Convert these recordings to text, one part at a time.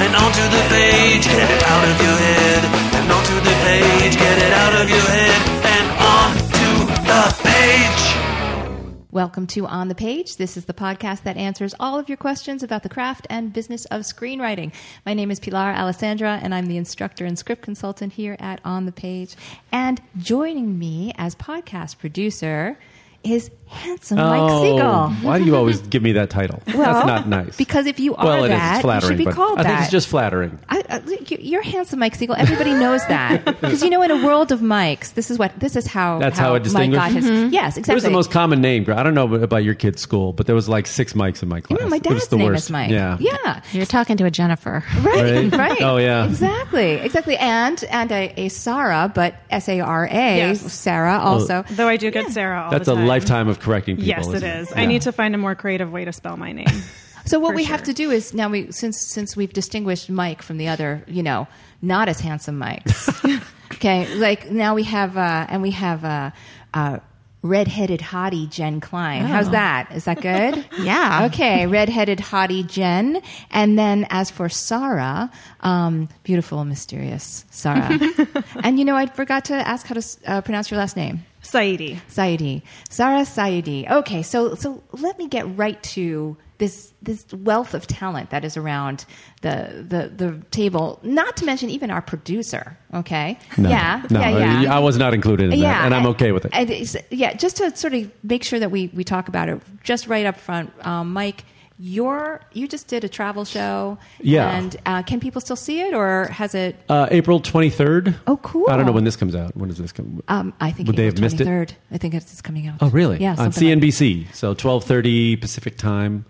and onto the page. Get it out of your head and onto the page. Get it out of your head and onto the page. Welcome to On the Page. This is the podcast that answers all of your questions about the craft and business of screenwriting. My name is Pilar Alessandra, and I'm the instructor and script consultant here at On the Page. And joining me as podcast producer is handsome Mike oh, Siegel. why do you always give me that title? Well, That's not nice. Because if you are well, it is. that, It's flattering, you should be but called I that. think it's just flattering. I, I, you- you're handsome, Mike Siegel. Everybody knows that because you know, in a world of Mikes, this is what this is how That's how it Mike got his. distinguishes? Yes, exactly. was the most common name. I don't know about your kid's school, but there was like six Mikes in my class. You know, my It was dad's the name worst. is Mike. Yeah. yeah. You're talking to a Jennifer. Right, Right? right. Oh, yeah. Exactly, exactly. And and a, a Sarah, but S A R A, Yes. Sarah also. Though I do get Sarah all That's the a time. Lifetime of correcting people. Yes, it isn't is. Yeah. I need to find a more creative way to spell my name. So what For we sure. have to do is now we since since we've distinguished Mike from the other, you know, not as handsome Mikes. okay, like now we have uh, and we have uh, uh, redheaded hottie Jen Klein. How's Oh. that? Is that good? Yeah. Okay, redheaded hottie Jen, and then as for Sara, um, beautiful, mysterious Sara. and you know, I forgot to ask how to uh, pronounce your last name. Saedi. Saedi, Sara Saedi. Okay, so so let me get right to this this wealth of talent that is around the the the table. Not to mention even our producer. Okay, No, yeah, no, yeah, yeah. I was not included in that, and I'm okay with it. and yeah, just to sort of make sure that we we talk about it just right up front, um, Mike. You're you just did a travel show, Yeah. And uh, can people still see it, or has it? Uh, April 23rd. Oh, cool. I don't know when this comes out. When does this come? Um, I think Would they have missed it? I think it's coming out. Oh, really? Yeah, On something like- CNBC. So 12:30 Pacific time.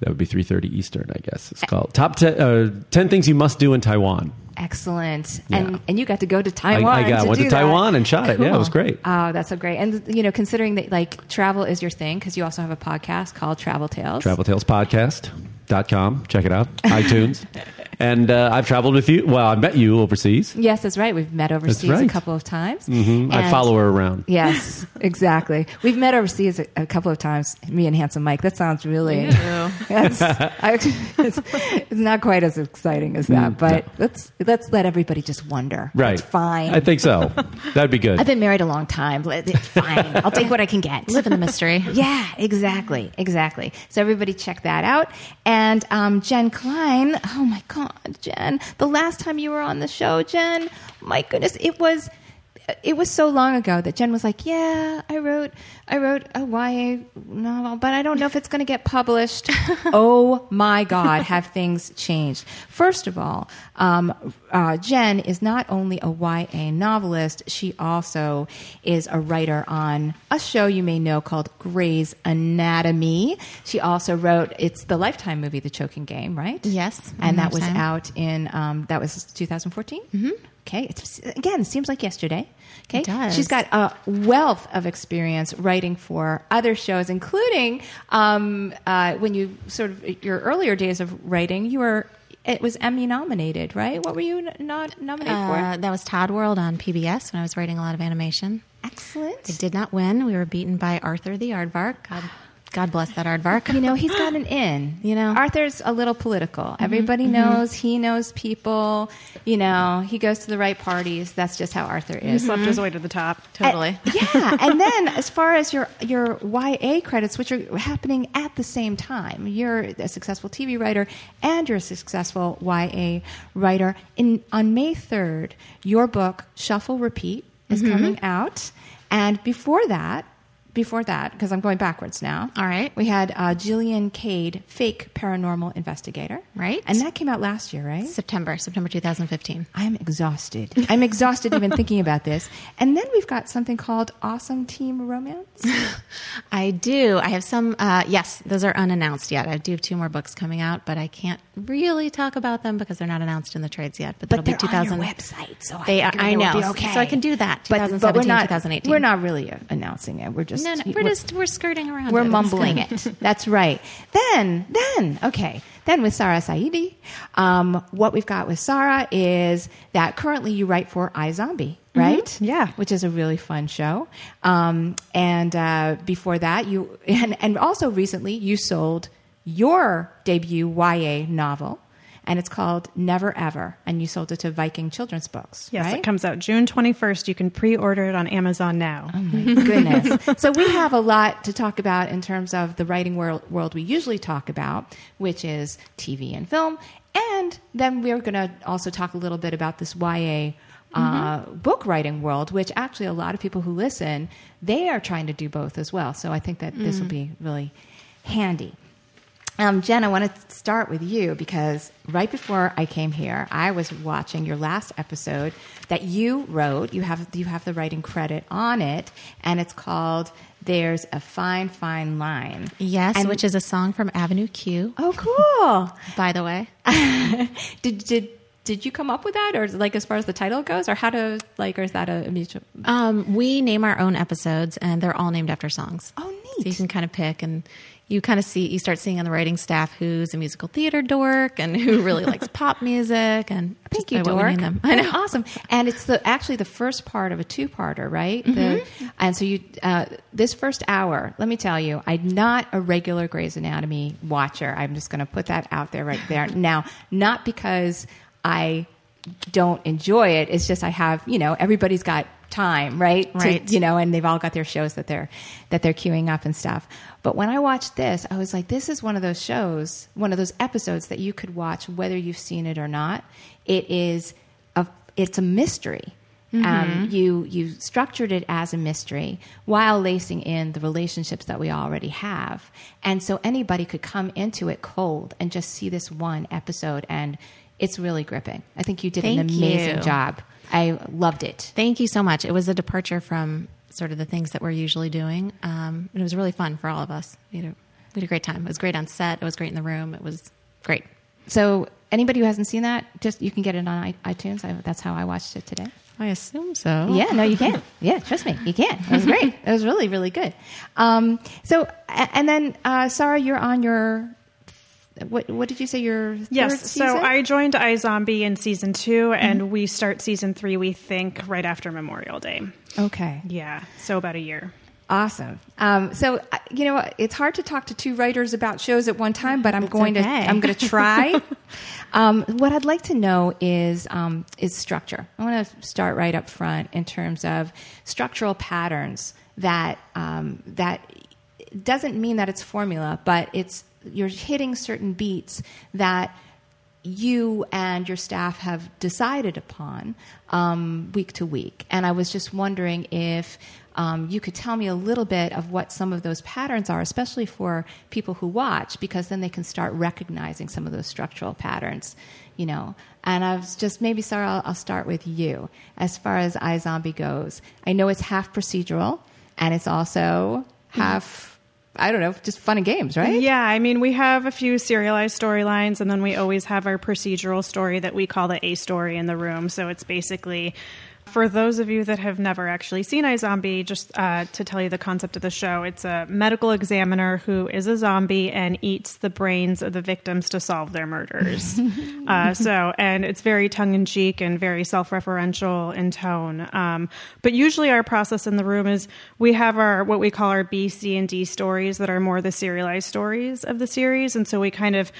That would be 3:30 Eastern, I guess. It's called Top 10, uh, 10 Things You Must Do in Taiwan. Excellent. Yeah. And and you got to go to Taiwan. I got- to went to that. Taiwan and shot it. Yeah, it was great. Oh, that's so great. And you know, considering that like travel is your thing, because you also have a podcast called Travel Tales. Travel Tales Podcast. Dot com. Check it out. iTunes. And uh, I've traveled with you. Well, I met you overseas. Yes, that's right. We've met overseas a couple of times. hmm I follow her around. Yes, exactly. We've met overseas a, a couple of times. Me and handsome Mike. That sounds really. That's, I, it's, it's not quite as exciting as that, but let's let's let everybody just wonder. Mm, Right. It's fine. I think so. That'd be good. I've been married a long time. Let- It's fine. I'll take what I can get. Live in the mystery. Yeah, exactly, exactly. So everybody check that out. And um, Jen Klein, oh my God, Jen, the last time you were on the show, Jen, my goodness, it was. It was so long ago that Jen was like, "Yeah, I wrote, I wrote a YA novel, but I don't know if it's going to get published." oh my God, have things changed? First of all, um, uh, Jen is not only a YA novelist; she also is a writer on a show you may know called Grey's Anatomy. She also wrote it's the Lifetime movie, The Choking Game, right? Yes, and that was Lifetime. out in um, that was 2014. Mm-hmm. Okay, it's, again, it seems like yesterday. Okay, It does. she's got a wealth of experience writing for other shows, including um, uh, when you sort of your earlier days of writing, you were. It was Emmy nominated, right? What were you n- not nominated Uh, for? that was ToddWorld on PBS when I was writing a lot of animation. Excellent. I did not win. We were beaten by Arthur the Aardvark. God, God bless that aardvark. You know, he's got an in. You know? Arthur's a little political. Mm-hmm, Everybody mm-hmm. knows he knows people. You know, he goes to the right parties. That's just how Arthur He is. Mm-hmm. slept his way to the top. totally. And- yeah, and then as far as your your YA credits, which are happening at the same time, you're a successful TV writer and you're a successful YA writer. In on May third, your book Shuffle Repeat is coming out, and before that. Before that, because I'm going backwards now. All right. We had uh, Gillian Cade, fake paranormal investigator. Right. And that came out last year, right? September, September 2015. I'm exhausted. I'm exhausted even thinking about this. And then we've got something called Awesome Team Romance. I do. I have some. Uh, yes, those are unannounced yet. I do have two more books coming out, but I can't really talk about them because they're not announced in the trades yet. But, But they're be 2000. on your website, so I They figured I know. okay. So I can do that, But, but we're not, 2018. We're not really announcing it. We're just No, no, we're just we're skirting around. we're it. Mumbling it. That's right. Then, then, okay. Then with Sara Saedi, um, what we've got with Sara is that currently you write for iZombie, right? Yeah. Which is a really fun show. Um, and uh, before that, you and, and also recently you sold your debut YA novel, and it's called Never Ever, and you sold it to Viking Children's Books. Yes, right? it comes out June 21st. You can pre-order it on Amazon now. Oh my goodness. so we have a lot to talk about in terms of the writing world, world we usually talk about, which is TV and film. And then we're going to also talk a little bit about this YA uh, book writing world, which actually a lot of people who listen, they are trying to do both as well. So I think that this will be really handy. Um, Jen, I want to start with you because right before I came here, I was watching your last episode that you wrote. You have you have the writing credit on it, and it's called "There's a Fine Fine Line." Yes, and which is a song from Avenue Q, oh cool. by the way. did did did you come up with that, or like as far as the title goes, or how to like, or is that a, mutual? Um, we name our own episodes, and they're all named after songs. Oh, neat So you can kind of pick, and you kind of see, you start seeing on the writing staff who's a musical theater dork and who really likes pop music, and Thank you, Dork. them. I know. Awesome. And it's the actually the first part of a two-parter, right? Mm-hmm. and so you uh, this first hour, let me tell you, I'm not a regular Grey's Anatomy watcher. I'm just going to put that out there right there now. Not because I don't enjoy it. It's just I have you know everybody's got time, right? To- Right. you know, and they've all got their shows that they're that they're queuing up and stuff. But when I watched this, I was like, this is one of those shows, one of those episodes that you could watch whether you've seen it or not. It is a it's a mystery. Um, you you structured it as a mystery while lacing in the relationships that we already have, and so anybody could come into it cold and just see this one episode, and it's really gripping. I think you did an amazing you. job. I loved it. Thank you so much. It was a departure from sort of the things that we're usually doing. Um, it was really fun for all of us. We had, a, we had a great time. It was great on set. It was great in the room. It was great. So anybody who hasn't seen that, just you can get it on iTunes. I, that's how I watched it today. I assume so. Yeah, no, you can. Yeah, trust me, you can. It was great. It was really, really good. Um, so, and then uh, Sara, you're on your what? What did you say? Your Yes, so I joined iZombie in season two, Mm-hmm. and we start season three, we think, right after Memorial Day. okay. Yeah, so about a year. Awesome. Um, so uh, you know, it's hard to talk to two writers about shows at one time, but I'm going to. I'm going to try. um, what I'd like to know is um, is structure. I want to start right up front in terms of structural patterns that um, that doesn't mean that it's formula, but it's you're hitting certain beats that you and your staff have decided upon um, week to week. And I was just wondering if um, you could tell me a little bit of what some of those patterns are, especially for people who watch, because then they can start recognizing some of those structural patterns, you know. And I was just maybe, Sara, I'll, I'll start with you. As far as iZombie goes, I know it's half procedural and it's also half. I don't know, just fun and games, right? Yeah, I mean, we have a few serialized storylines, and then we always have our procedural story that we call the A story in the room. So it's basically. For those of you that have never actually seen iZombie, just uh, to tell you the concept of the show, it's a medical examiner who is a zombie and eats the brains of the victims to solve their murders. uh, so, and it's very tongue in cheek and very self referential in tone. Um, but usually, our process in the room is we have our what we call our B, C, and D stories that are more the serialized stories of the series, and so we kind of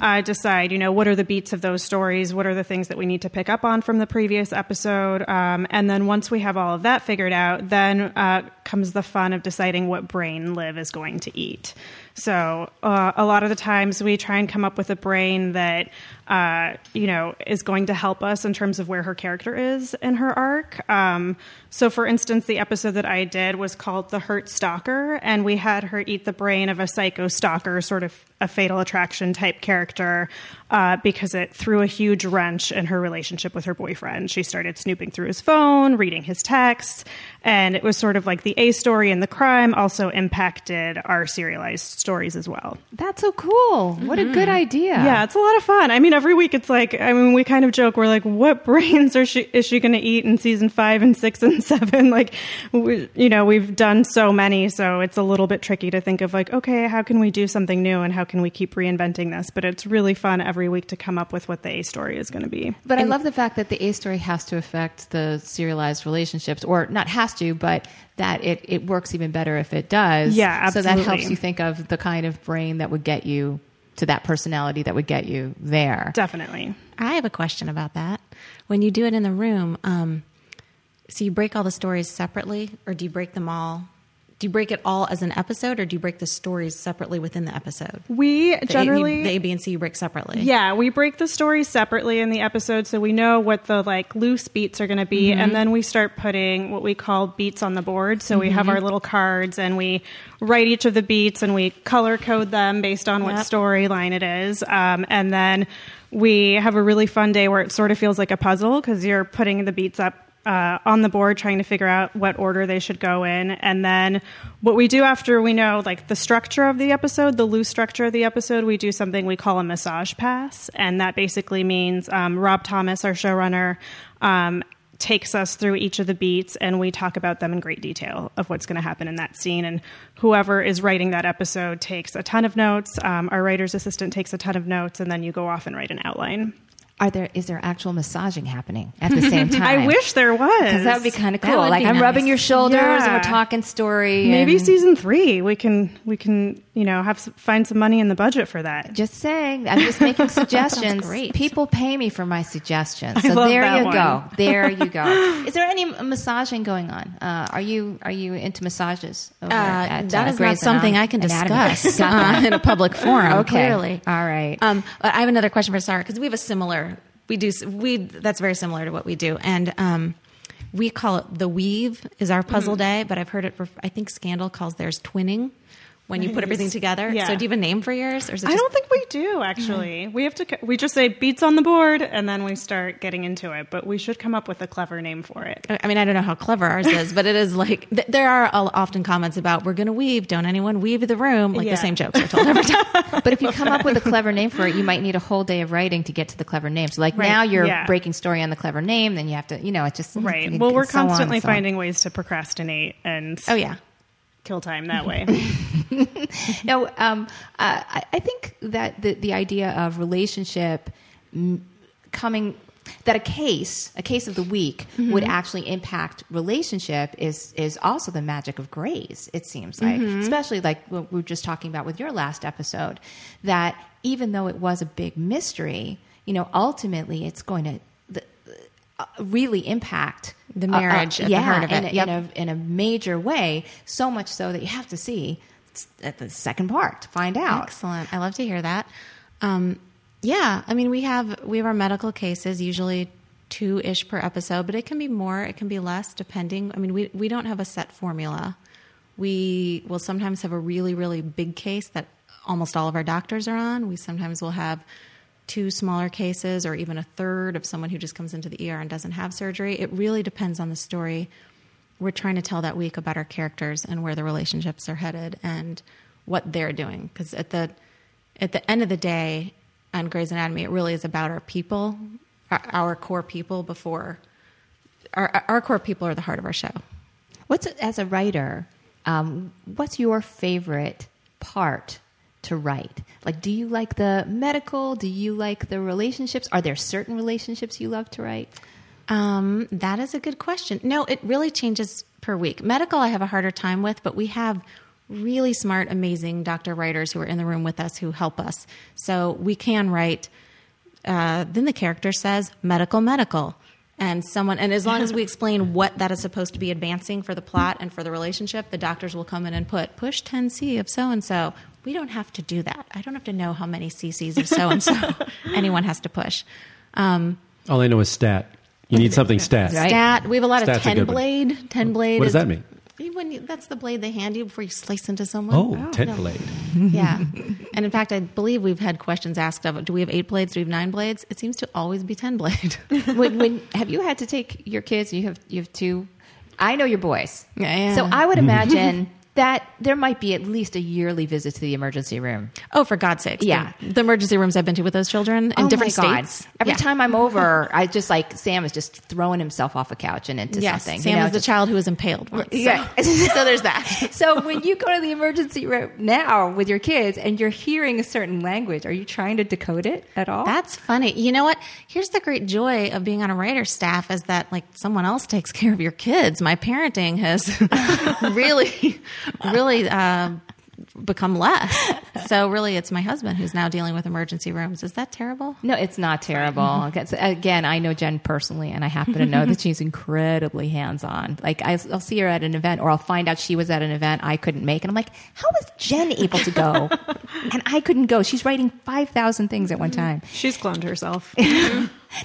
uh, decide, you know, what are the beats of those stories? What are the things that we need to pick up on from the previous episode? Um, and then once we have all of that figured out, then uh, comes the fun of deciding what brain Liv is going to eat. So uh, a lot of the times we try and come up with a brain that uh, you know is going to help us in terms of where her character is in her arc. Um, so, for instance, the episode that I did was called "The Hurt Stalker," and we had her eat the brain of a psycho stalker, sort of a fatal attraction type character, uh, because it threw a huge wrench in her relationship with her boyfriend. She started snooping through his phone, reading his texts, and it was sort of like the A story and the crime also impacted our serialized stories as well. That's so cool. What a good mm-hmm. idea. Yeah, it's a lot of fun. I mean, every week it's like, I mean, we kind of joke. We're like, what brains are she is she going to eat in season five and six and seven? Like, we, you know, we've done so many, so it's a little bit tricky to think of like, okay, how can we do something new and how can we keep reinventing this? But it's really fun every week to come up with what the A story is going to be. But I love the fact that the A story has to affect the serialized relationships, or not has to, but that it, it works even better if it does. Yeah, absolutely. So that helps you think of the kind of brain that would get you to that personality that would get you there. Definitely. I have a question about that. When you do it in the room, um, so you break all the stories separately, or do you break them all? Do you break it all as an episode, or do you break the stories separately within the episode? We The A- generally the A, B, and C you break separately. Yeah, we break the stories separately in the episode so we know what the like loose beats are going to be and then we start putting what we call beats on the board. So we have our little cards and we write each of the beats and we color code them based on what storyline it is. Um, and then we have a really fun day where it sort of feels like a puzzle because you're putting the beats up uh, on the board trying to figure out what order they should go in. And then what we do after we know like the structure of the episode, the loose structure of the episode, we do something we call a massage pass. And that basically means um, Rob Thomas, our showrunner, um, takes us through each of the beats and we talk about them in great detail of what's going to happen in that scene. And whoever is writing that episode takes a ton of notes. Um, our writer's assistant takes a ton of notes and then you go off and write an outline. Are there is there actual massaging happening at the same time? I wish there was. because that would be kind of cool. Like I'm nice. rubbing your shoulders and we're talking story. Maybe and- season three, we can we can you know have s- find some money in the budget for that. Just saying. I'm just making suggestions. great. People pay me for my suggestions. I So love there that you one. go. There you go. Is there any massaging going on? Uh, are you are you into massages? Over Uh, at, that uh, is not something I can Anatomy? discuss uh, in a public forum. Okay. Clearly, All right. Um, I have another question for Sara because we have a similar. We do we that's very similar to what we do, and um, we call it the weave is our puzzle day. But I've heard it. ref- I think Scandal calls theirs twinning when you put everything together. Yeah. So do you have a name for yours, or is it I don't think we do actually. We have to. We just say beats on the board, and then we start getting into it. But we should come up with a clever name for it. I mean, I don't know how clever ours is, but it is like th- there are often comments about we're going to weave. Don't anyone weave the room? Like Yeah. the same jokes are told every time. but if you come up with a clever name for it, you might need a whole day of writing to get to the clever name. So like Right. now you're Yeah. breaking story on the clever name, then you have to, you know, it just Right. Well, we're so on constantly so finding ways to procrastinate and Oh yeah, kill time that way. No, um, uh, I, I think that the, the idea of relationship mm, coming that a case, a case of the week, would actually impact relationship is is also the magic of Grey's. It seems like, especially like what we were just talking about with your last episode, that even though it was a big mystery, you know, ultimately it's going to. The, uh, really impact The uh, uh, marriage at the yeah, heart of in, it. a- in a in a major way. So much so that you have to see at the second part to find out. Excellent. I love to hear that. Um, yeah, I mean, we have we have our medical cases usually two ish per episode, but it can be more, it can be less, depending. I mean, we we don't have a set formula. We will sometimes have a really really big case that almost all of our doctors are on. We sometimes will have two smaller cases or even a third of someone who just comes into the ER and doesn't have surgery. It really depends on the story we're trying to tell that week about our characters and where the relationships are headed and what they're doing because at the at the end of the day on Grey's Anatomy it really is about our people our, our core people before our our core people are the heart of our show What's as a writer? Um, what's your favorite part to write? Like, do you like the medical? Do you like the relationships? Are there certain relationships you love to write? Um, that is a good question. No, it really changes per week. Medical, I have a harder time with, but we have really smart, amazing doctor writers who are in the room with us who help us. So we can write. Uh, then the character says medical, medical, and someone and as long as we explain what that is supposed to be advancing for the plot and for the relationship the doctors will come in and put push 10c of so and so we don't have to do that i don't have to know how many cc's of so and so anyone has to push um, All I know is stat. You need something stat. Right. stat we have a lot of Stat's a 10 blade 10 blade What does that mean? When you, that's the blade they hand you before you slice into someone Oh, oh tent blade. yeah and in fact i believe we've had questions asked of do we have eight blades do we have nine blades it seems to always be 10 blade when, when have you had to take your kids? You have you have two. I know your boys, Yeah, yeah. so I would mm-hmm. imagine that there might be at least a yearly visit to the emergency room. Oh, for God's sake! Yeah. the, the emergency rooms I've been to with those children in oh different states. Every Yeah. time I'm over, I just like Sam is just throwing himself off a couch and into yes, something. Sam you know, is the child who was impaled. Once, Yeah. so there's that. so when you go to the emergency room now with your kids and you're hearing a certain language, are you trying to decode it at all? That's funny. You know what? Here's the great joy of being on a writer's staff is that like someone else takes care of your kids. My parenting has really, really uh, become less. So really, it's my husband who's now dealing with emergency rooms. Is that terrible? No, it's not terrible. Again, Again, I know Jen personally, and I happen to know that she's incredibly hands on. Like, I, I'll see her at an event, or I'll find out she was at an event I couldn't make, and I'm like, how was Jen able to go? and I couldn't go. She's writing 5,000 things at one time. She's cloned herself.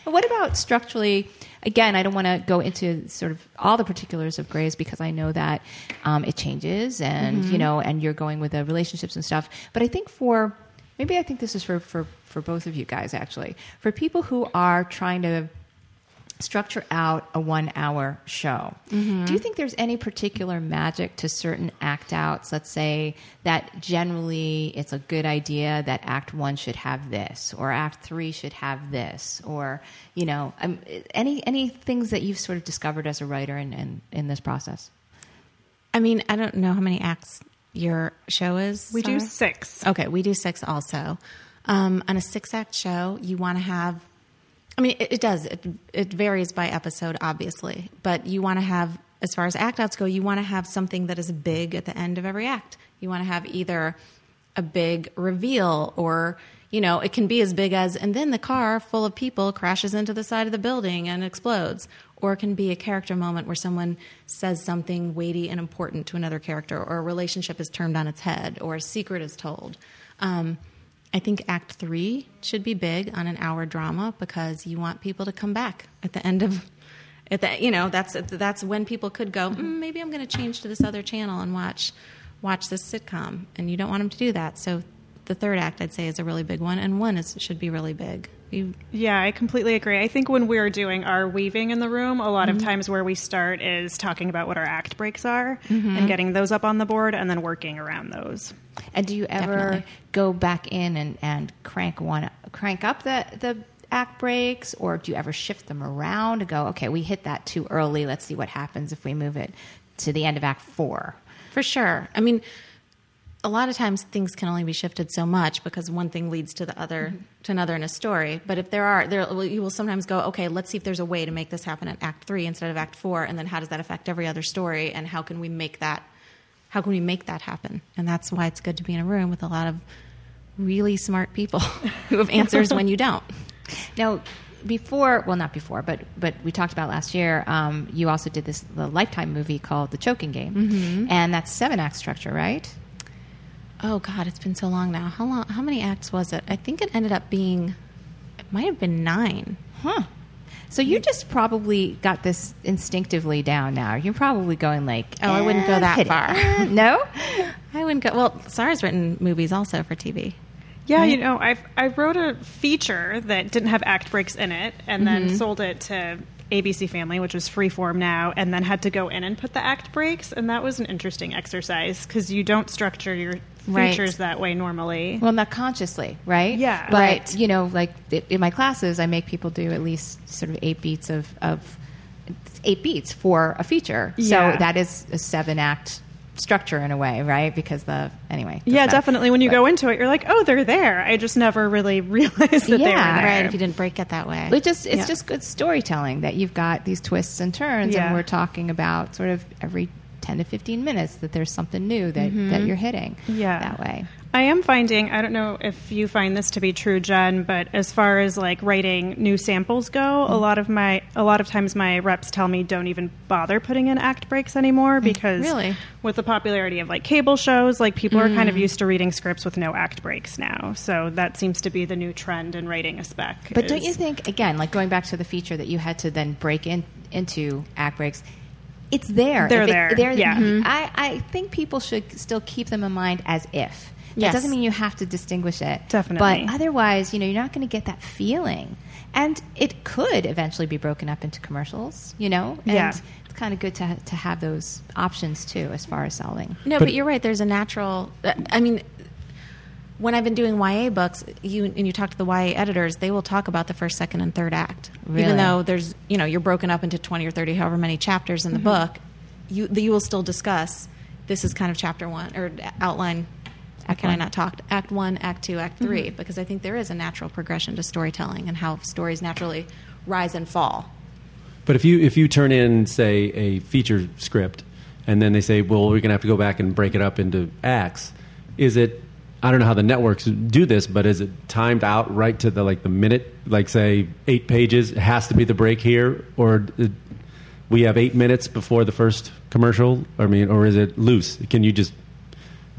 What about structurally? Again, I don't want to go into sort of all the particulars of Grey's because I know that um, it changes, and you know, and you're going with the relationships and stuff. But I think for maybe I think this is for for for both of you guys actually for people who are trying to structure out a one hour show. Do you think there's any particular magic to certain act outs? Let's say that generally it's a good idea that act one should have this, or act three should have this, or, you know, um, any, any things that you've sort of discovered as a writer in, in, in this process? I mean, I don't know how many acts your show is. We do six. Okay, we do six also. Um, on a six act show, you want to have. I mean, it, it does. It, it varies by episode, obviously, but you want to have, as far as act outs go, you want to have something that is big at the end of every act. You want to have either a big reveal or you know it can be as big as and then the car full of people crashes into the side of the building and explodes or it can be a character moment where someone says something weighty and important to another character or a relationship is turned on its head or a secret is told um, i think act three should be big on an hour drama because you want people to come back at the end of at the, you know that's that's when people could go mm, maybe i'm going to change to this other channel and watch watch this sitcom. And you don't want them to do that. So the third act i'd say is a really big one and one is should be really big you, Yeah, I completely agree. I think when we're doing our weaving in the room, a lot of mm-hmm. times where we start is talking about what our act breaks are mm-hmm. and getting those up on the board and then working around those. And do you ever Definitely. go back in and, and crank one, crank up the, the act breaks, or do you ever shift them around to go, okay, we hit that too early. Let's see what happens if we move it to the end of act four. For sure. I mean, a lot of times things can only be shifted so much because one thing leads to the other to another in a story. But if there are, there you will sometimes go, okay, let's see if there's a way to make this happen at Act Three instead of Act Four, and then how does that affect every other story, and how can we make that, how can we make that happen? And that's why it's good to be in a room with a lot of really smart people who have answers when you don't. Now, before, well, not before, but but we talked about last year. Um, you also did this the Lifetime movie called The Choking Game, and that's seven act structure, right? Oh God, it's been so long now. How long? How many acts was it? I think it ended up being, it might have been nine. Huh. So you just probably got this instinctively down now. You're probably going like, Oh, I wouldn't go that far. No. I wouldn't go. Well, Sara's written movies also for TV. Yeah, you know, I I wrote a feature that didn't have act breaks in it, and then Mm-hmm. sold it to ABC Family, which is freeform now, and then had to go in and put the act breaks, and that was an interesting exercise because you don't structure your Right. features that way normally. Well, not consciously, right? Yeah. But Right. you know, like i- in my classes, I make people do at least sort of eight beats of of eight beats for a feature. Yeah. So that is a seven act structure in a way, right? Because the anyway. yeah, matter. definitely. When you But- go into it, you're like, oh, they're there. I just never really realized that they were Yeah. there. Right. If you didn't break it that way. It just it's Yeah. just good storytelling that you've got these twists and turns, Yeah. and we're talking about sort of every 10 to 15 minutes that there's something new that, that mm-hmm. you're hitting Yeah. that way. I am finding, I don't know if you find this to be true, Jen, but as far as like writing new samples go, a mm-hmm. lot of my, a lot of times my reps tell me don't even bother putting in act breaks anymore mm, because Really? with the popularity of like cable shows, like people are kind of mm. used to reading scripts with no act breaks now. So that seems to be the new trend in writing a spec. But don't you think, again, like going back to the feature that you had to then break in into act breaks, it's there. They're If it- there, they're- yeah. I, I think people should still keep them in mind as if. That Yes. doesn't mean you have to distinguish it. Definitely. But otherwise, you know, you're not going to get that feeling. And it could eventually be broken up into commercials, you know? And Yeah. it's kind of good to, to have those options too as far as selling. No, But- but, you're right. There's a natural. uh, I mean, when I've been doing YA books, you and you talk to the YA editors, they will talk about the first, second, and third act. Really? Even though there's, you know, you're broken up into 20 or 30, however many chapters in the mm-hmm. book, you you will still discuss. This is kind of chapter one or outline. Act can I not talk? Act one, act two, act 3 mm-hmm. because I think there is a natural progression to storytelling and how stories naturally rise and fall. But if you if you turn in say a feature script and then they say, well, we're going to have to go back and break it up into acts, is it? I don't know how the networks do this, but is it timed out right to the like the minute? Like say eight pages it has to be the break here, or uh, we have eight minutes before the first commercial. I mean, or is it loose? Can you just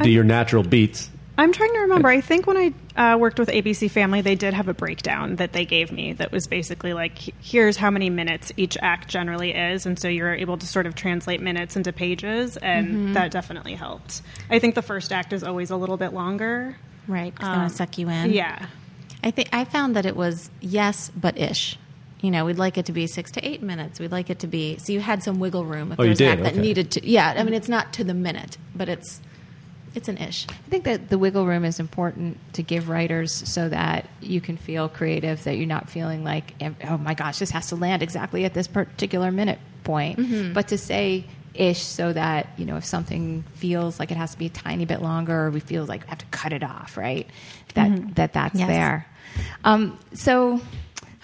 do your natural beats? I'm trying to remember. I think when I uh, worked with ABC Family, they did have a breakdown that they gave me that was basically like, here's how many minutes each act generally is. And so you're able to sort of translate minutes into pages, and that definitely helped. I think the first act is always a little bit longer. Right. Because they want Um, to suck you in. Yeah. I think I found that it was yes, but ish. You know, we'd like it to be six to eight minutes. We'd like it to be so you had some wiggle room if Oh, you there's an did? act that needed to. Yeah, I mean, it's not to the minute, but it's it's an ish. I think that the wiggle room is important to give writers so that you can feel creative, that you're not feeling like, oh my gosh, this has to land exactly at this particular minute point. But to say ish so that, you know, if something feels like it has to be a tiny bit longer or we feel like we have to cut it off, right? That, that that's Yes. there. Um, so,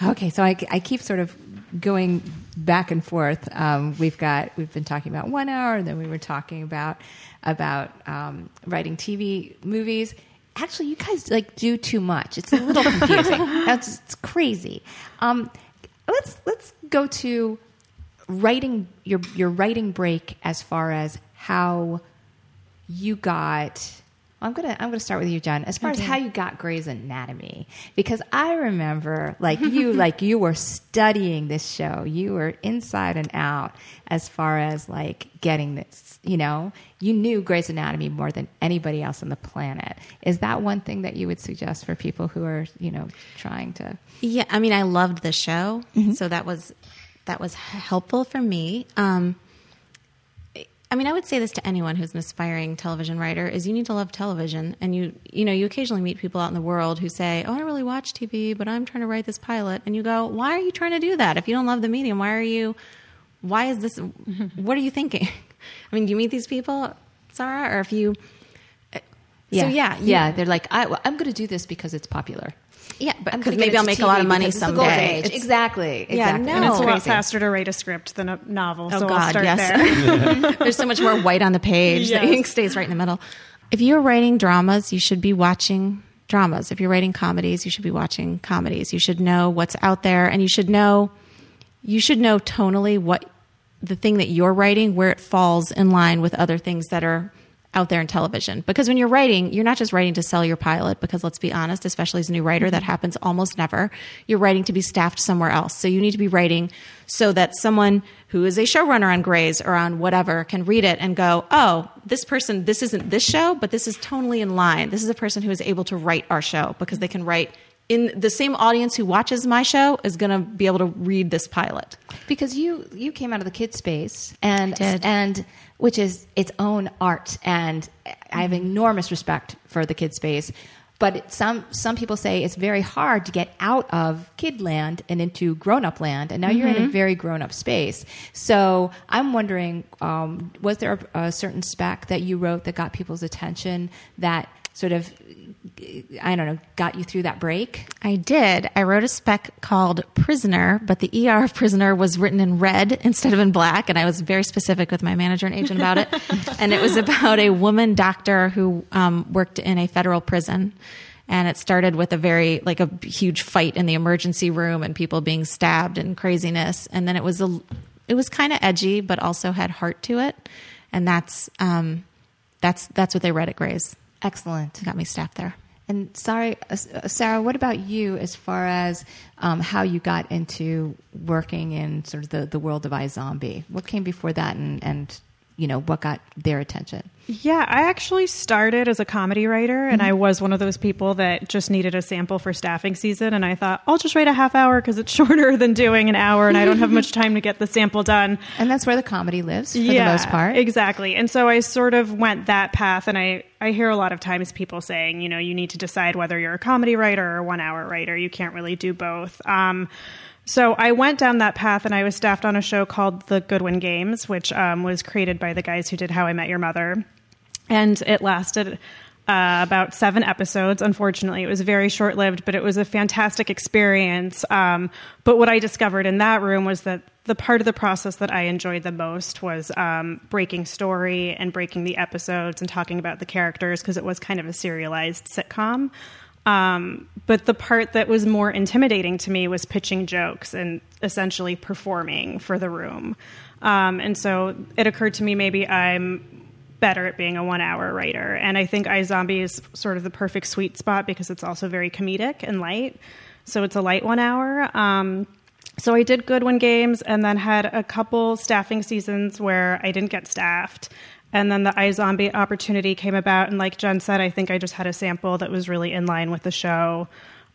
okay, so I, I keep sort of going back and forth. Um, we've got we've been talking about one hour, and then we were talking about about um, writing TV movies. Actually, you guys like do too much. It's a little confusing. That's it's crazy. Um, let's let's go to writing your your writing break as far as how you got I'm gonna I'm gonna start with you, John. As far as how you got Grey's Anatomy, because I remember like you like you were studying this show, you were inside and out as far as like getting this. You know, you knew Grey's Anatomy more than anybody else on the planet. Is that one thing that you would suggest for people who are you know trying to? Yeah, I mean, I loved the show, so that was that was helpful for me. Um, I mean, I would say this to anyone who's an aspiring television writer: is you need to love television, and you you know you occasionally meet people out in the world who say, "Oh, I don't really watch TV, but I'm trying to write this pilot," and you go, "Why are you trying to do that? If you don't love the medium, why are you? Why is this? What are you thinking?" I mean, do you meet these people, Sara, or if you? Uh, so yeah, you- yeah. They're like, I, I'm going to do this because it's popular. Yeah, but because maybe I'll into make a lot of money because it's the golden someday. It's- Exactly. Yeah, Exactly. no. And it's a lot faster to write a script than a novel. Oh so God, we'll start yes. there. There's so much more white on the page. The ink stays right in the middle. If you're writing dramas, you should be watching dramas. If you're writing comedies, you should be watching comedies. You should know what's out there, and you should know you should know tonally what the thing that you're writing where it falls in line with other things that are out there in television. Because when you're writing, you're not just writing to sell your pilot, because let's be honest, especially as a new writer, that happens almost never. You're writing to be staffed somewhere else. So you need to be writing so that someone who is a showrunner on Grey's or on whatever can read it and go, oh, this person, this isn't this show, but this is totally in line. This is a person who is able to write our show because they can write in the same audience who watches my show is going to be able to read this pilot. because you you came out of the kid space and did. and which is its own art and I have enormous respect for the kid space but it- some some people say it's very hard to get out of kid land and into grown up land and now you're in a very grown up space. So I'm wondering um, was there a, a certain spec that you wrote that got people's attention that sort of I don't know, got you through that break? I did. I wrote a spec called Prisoner, but the ER of Prisoner was written in red instead of in black, and I was very specific with my manager and agent about it. and it was about a woman doctor who um, worked in a federal prison. And it started with a very like a huge fight in the emergency room and people being stabbed and craziness. And then it was a it was kind of edgy, but also had heart to it. And that's um, that's that's what they read at Grey's. Excellent. Got me staffed there. And sorry, uh, Sara, what about you as far as um, how you got into working in sort of the, the world of iZombie? What came before that and, and you know what got their attention. Yeah i actually started as a comedy writer and mm-hmm. i was one of those people that just needed a sample for staffing season and i thought i'll just write a half hour because it's shorter than doing an hour and i don't have much time to get the sample done. And that's where the comedy lives for yeah, the most part. exactly. And so i sort of went that path and i i hear a lot of times people saying you know you need to decide whether you're a comedy writer or a one hour writer. You can't really do both. Um, so I went down that path and I was staffed on a show called The Goodwin Games, which um, was created by the guys who did How I Met Your Mother. And it lasted uh, about seven episodes. Unfortunately, it was very short lived, but it was a fantastic experience. Um, but what I discovered in that room was that the part of the process that I enjoyed the most was um, breaking story and breaking the episodes and talking about the characters because it was kind of a serialized sitcom. Um, but the part that was more intimidating to me was pitching jokes and essentially performing for the room. Um, and so it occurred to me maybe I'm better at being a one hour writer. And I think iZombie is sort of the perfect sweet spot because it's also very comedic and light. So it's a light one hour. Um, so I did Goodwin Games and then had a couple staffing seasons where I didn't get staffed. And then the iZombie opportunity came about. And like Jen said, I think I just had a sample that was really in line with the show.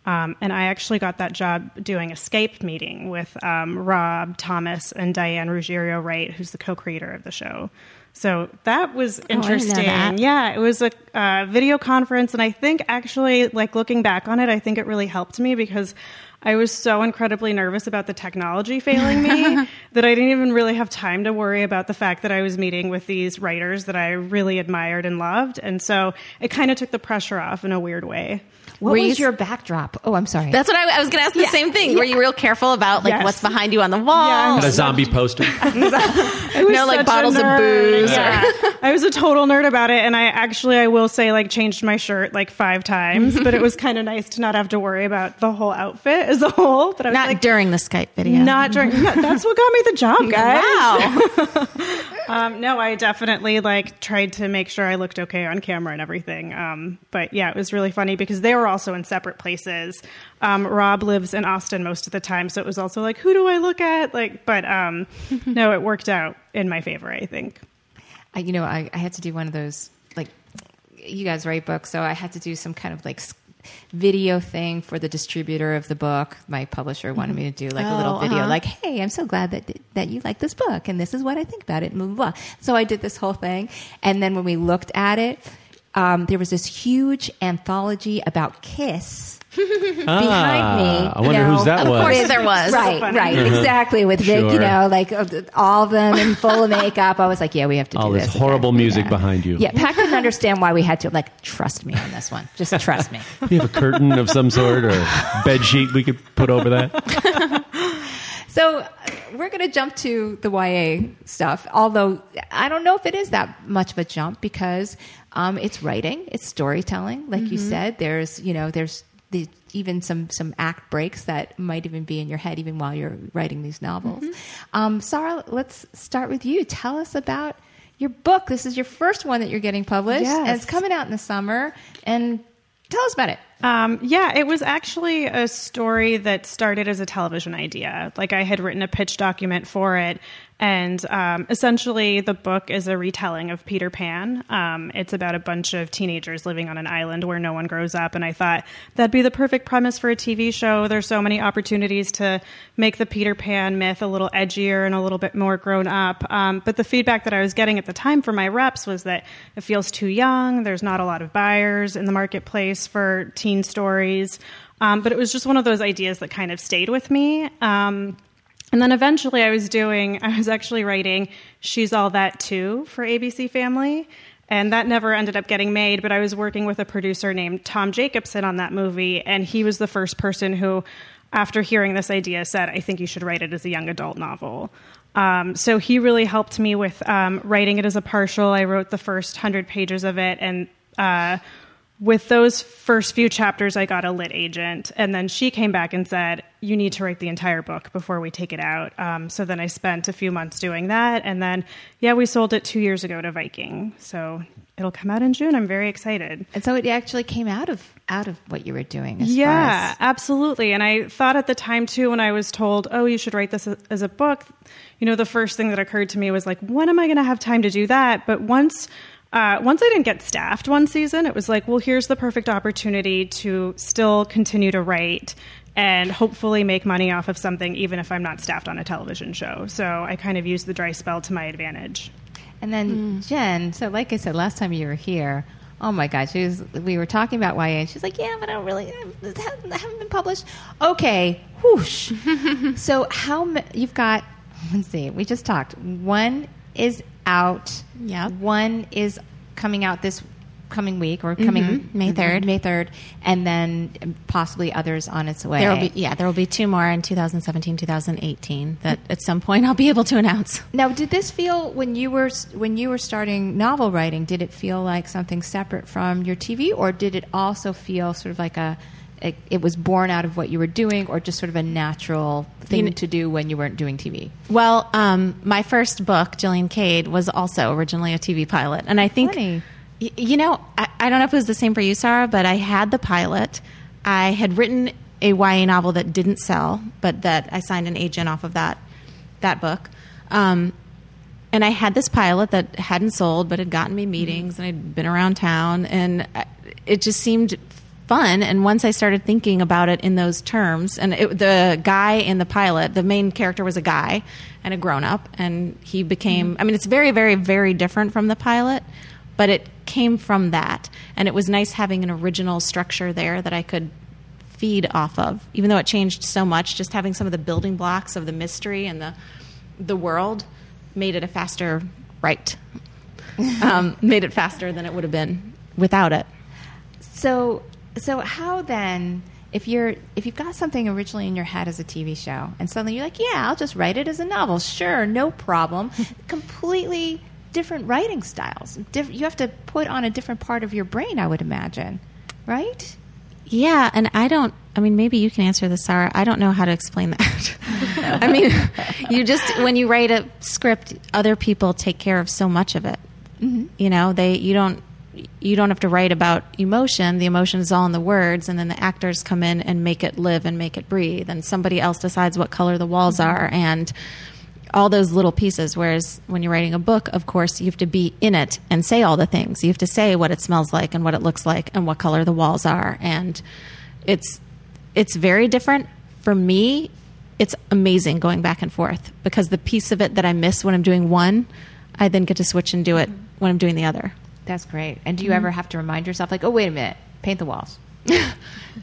Um, and I actually got that job doing a Skype meeting with um, Rob Thomas and Diane Ruggiero Wright, who's the co creator of the show. So that was interesting. Oh, that. Yeah, it was a uh, video conference. And I think actually, like looking back on it, I think it really helped me because I was so incredibly nervous about the technology failing me that I didn't even really have time to worry about the fact that I was meeting with these writers that I really admired and loved. And so it kind of took the pressure off in a weird way. What Were was you, your backdrop? Oh, I'm sorry. That's what I, I was going to ask the yeah. same thing. Yeah. Were you real careful about like yes. what's behind you on the wall? Yes. a zombie poster. no, like bottles of booze. Yeah. I was a total nerd about it, and I actually, I will say, like changed my shirt like five times, but it was kind of nice to not have to worry about the whole outfit as a whole. But I was not like, during the Skype video. Not during. that's what got me the job, guys. Wow. um, no, I definitely like tried to make sure I looked okay on camera and everything. Um, but yeah, it was really funny because they were also in separate places. Um, Rob lives in Austin most of the time, so it was also like, who do I look at? Like, but um, no, it worked out in my favor, I think. I, you know, I, I had to do one of those like you guys write books, so I had to do some kind of like video thing for the distributor of the book. My publisher wanted me to do like oh, a little oh, video, uh-huh. like, "Hey, I'm so glad that that you like this book, and this is what I think about it." Blah, blah, blah. So I did this whole thing, and then when we looked at it, um, there was this huge anthology about Kiss. behind ah, me. I wonder know, whose that of was. Of course there was. Right, so right, uh-huh. exactly. With Vic, you know, like uh, all of them in full of makeup. I was like, yeah, we have to all do this. this horrible again. music yeah. behind you. Yeah, Pat couldn't understand why we had to. Like, trust me on this one. Just trust me. you have a curtain of some sort or bed sheet we could put over that. So we're going to jump to the YA stuff, although I don't know if it is that much of a jump because um, it's writing, it's storytelling, like mm-hmm. you said. There's you know there's the, even some some act breaks that might even be in your head even while you're writing these novels. Mm-hmm. Um, Sara, let's start with you. Tell us about your book. This is your first one that you're getting published, yes. and it's coming out in the summer. And tell us about it. Um, yeah, it was actually a story that started as a television idea. Like I had written a pitch document for it, and um, essentially, the book is a retelling of Peter Pan. Um, it's about a bunch of teenagers living on an island where no one grows up. And I thought that'd be the perfect premise for a TV show. There's so many opportunities to make the Peter Pan myth a little edgier and a little bit more grown up. Um, but the feedback that I was getting at the time from my reps was that it feels too young. There's not a lot of buyers in the marketplace for teen stories. Um, but it was just one of those ideas that kind of stayed with me. And then eventually I was doing, I was actually writing She's All That Too for ABC Family. and that never ended up getting made. But I was working with a producer named Tom Jacobson on that movie, and he was the first person who, after hearing this idea, said, "I think you should write it as a young adult novel." Um, so he really helped me with um, writing it as a partial. I wrote the first hundred pages of it, and uh, with those first few chapters, I got a lit agent, and then she came back and said, "You need to write the entire book before we take it out." Um, so then I spent a few months doing that, and then yeah, we sold it two years ago to Viking. So it'll come out in June. I'm very excited. And so it actually came out of out of what you were doing. As yeah, far as, absolutely. And I thought at the time too, when I was told, "Oh, you should write this as a book," you know, the first thing that occurred to me was like, "When am I going to have time to do that?" But once uh, once I didn't get staffed one season, it was like, well, here's the perfect opportunity to still continue to write and hopefully make money off of something, even if I'm not staffed on a television show. So I kind of used the dry spell to my advantage. And then Jen, so like I said, last time you were here, oh my God, she was, we were talking about YA, and she's like, yeah, but I don't really, it hasn't, haven't been published. Okay, whoosh. so how, you've got, let's see, we just talked. One is out. Yep. One is coming out this coming week or coming Mhm, May 3rd. May 3rd, and then possibly others on its way. There will be yeah, there will be two more in 2017, 2018 that at some point I'll be able to announce. Now, did this feel when you were when you were starting novel writing? Did it feel like something separate from your TV, or did it also feel sort of like a it, it was born out of what you were doing, or just sort of a natural thing You kn- to do when you weren't doing TV? Well, um, my first book, Jillian Cade, was also originally a TV pilot, and I think y- you know I, I don't know if it was the same for you, Sara, but I had the pilot. I had written a YA novel that didn't sell, but that I signed an agent off of that that book. Um, and I had this pilot that hadn't sold, but had gotten me meetings, and I'd been around town, and I- it just seemed fun. And once I started thinking about it in those terms, and it, the guy in the pilot, the main character was a guy and a grown up, and he became. I mean, it's very, very, very different from the pilot, but it came from that, and it was nice having an original structure there that I could feed off of. Even though it changed so much, just having some of the building blocks of the mystery and the the world made it a faster write. um, made it faster than it would have been without it. So, so how then? If you're if you've got something originally in your head as a TV show, and suddenly you're like, yeah, I'll just write it as a novel. Sure, no problem. Completely different writing styles. Diff- you have to put on a different part of your brain, I would imagine, right? Yeah, and I don't. I mean, maybe you can answer this, Sara. I don't know how to explain that. I mean, you just when you write a script, other people take care of so much of it. Mm-hmm. You know, they you don't you don't have to write about emotion. The emotion is all in the words, and then the actors come in and make it live and make it breathe. And somebody else decides what color the walls mm-hmm. are, and all those little pieces. Whereas when you're writing a book, of course, you have to be in it and say all the things. You have to say what it smells like and what it looks like and what color the walls are. And it's it's very different for me. It's amazing going back and forth because the piece of it that I miss when I'm doing one, I then get to switch and do it mm-hmm. when I'm doing the other. That's great. And do you ever mm-hmm. have to remind yourself, like, oh, wait a minute, paint the walls?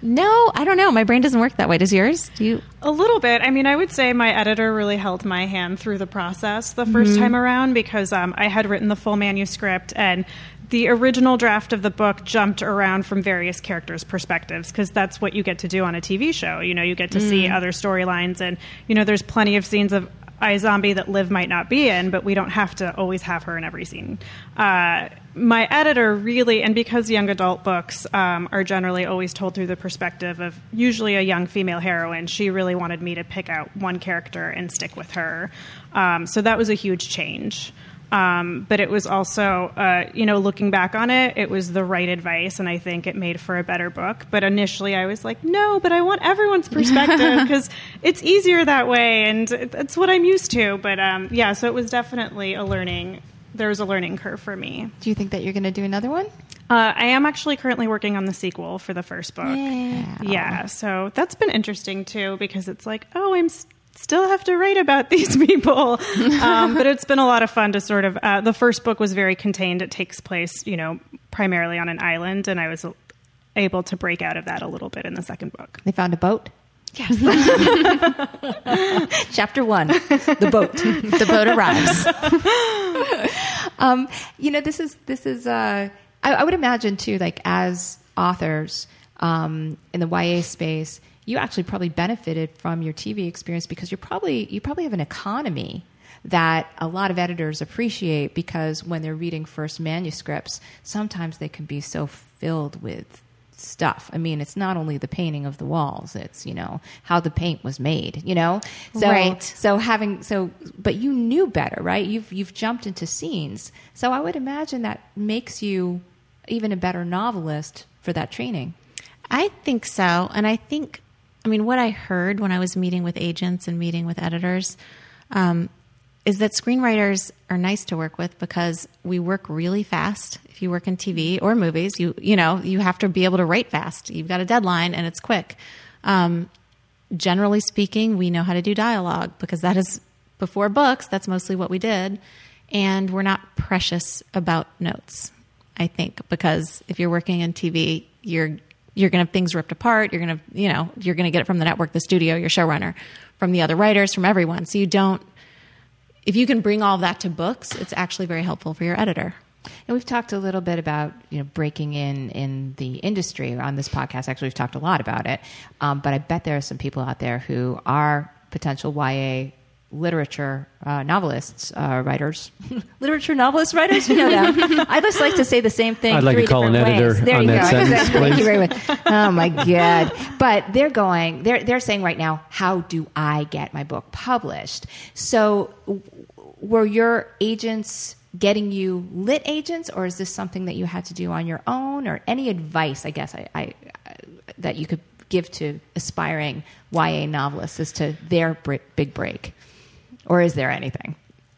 No, I don't know. My brain doesn't work that way. Does yours? Do you? A little bit. I mean, I would say my editor really held my hand through the process the 1st mm-hmm. time around because um, I had written the full manuscript and the original draft of the book jumped around from various characters' perspectives because that's what you get to do on a TV show. You know, you get to see mm. other storylines, and you know, there's plenty of scenes of iZombie that Liv might not be in, but we don't have to always have her in every scene. Uh, my editor really, and because young adult books um, are generally always told through the perspective of usually a young female heroine, she really wanted me to pick out one character and stick with her. Um, so that was a huge change. Um, but it was also, uh, you know, looking back on it, it was the right advice, and I think it made for a better book. But initially, I was like, no, but I want everyone's perspective because it's easier that way, and that's what I'm used to. But um, yeah, so it was definitely a learning. There was a learning curve for me. Do you think that you're going to do another one? Uh, I am actually currently working on the sequel for the first book. Yeah, yeah. so that's been interesting too because it's like, oh, I'm still have to write about these people, um, but it's been a lot of fun to sort of. Uh, the first book was very contained; it takes place, you know, primarily on an island, and I was able to break out of that a little bit in the second book. They found a boat? Yes. Chapter one The boat. The boat arrives. um, you know, this is this is. Uh, I, I would imagine too, like as authors um, in the YA space, you actually probably benefited from your TV experience because you're probably you probably have an economy that a lot of editors appreciate because when they're reading first manuscripts, sometimes they can be so filled with stuff. I mean, it's not only the painting of the walls; it's you know how the paint was made. You know, so Right. so having so, but you knew better, right? You've you've jumped into scenes, so I would imagine that makes you even a better novelist for that training. I think so. And I think, I mean, what I heard when I was meeting with agents and meeting with editors um, is that screenwriters are nice to work with because we work really fast. If you work in TV or movies, you you know you have to be able to write fast. You've got a deadline and it's quick. Um, generally speaking, we know how to do dialogue because that is before books. That's mostly what we did, and we're not precious about notes. I think because if you're working in TV, you're you're going to have things ripped apart. You're going to you know you're going to get it from the network, the studio, your showrunner, from the other writers, from everyone. So you don't. If you can bring all that to books, it's actually very helpful for your editor. And we've talked a little bit about you know breaking in in the industry on this podcast. Actually, we've talked a lot about it, um, but I bet there are some people out there who are potential YA literature uh, novelists, uh, writers, literature novelists, writers. You know them. I just like to say the same thing. I'd like to call an different editor. There on you that go. sentence, Exactly. Thank you very much. Oh my god! But they're going. They're they're saying right now, how do I get my book published? So, were your agents getting you lit agents, or is this something that you had to do on your own, or any advice? I guess I, I that you could give to aspiring YA novelists as to their br- big break, or is there anything?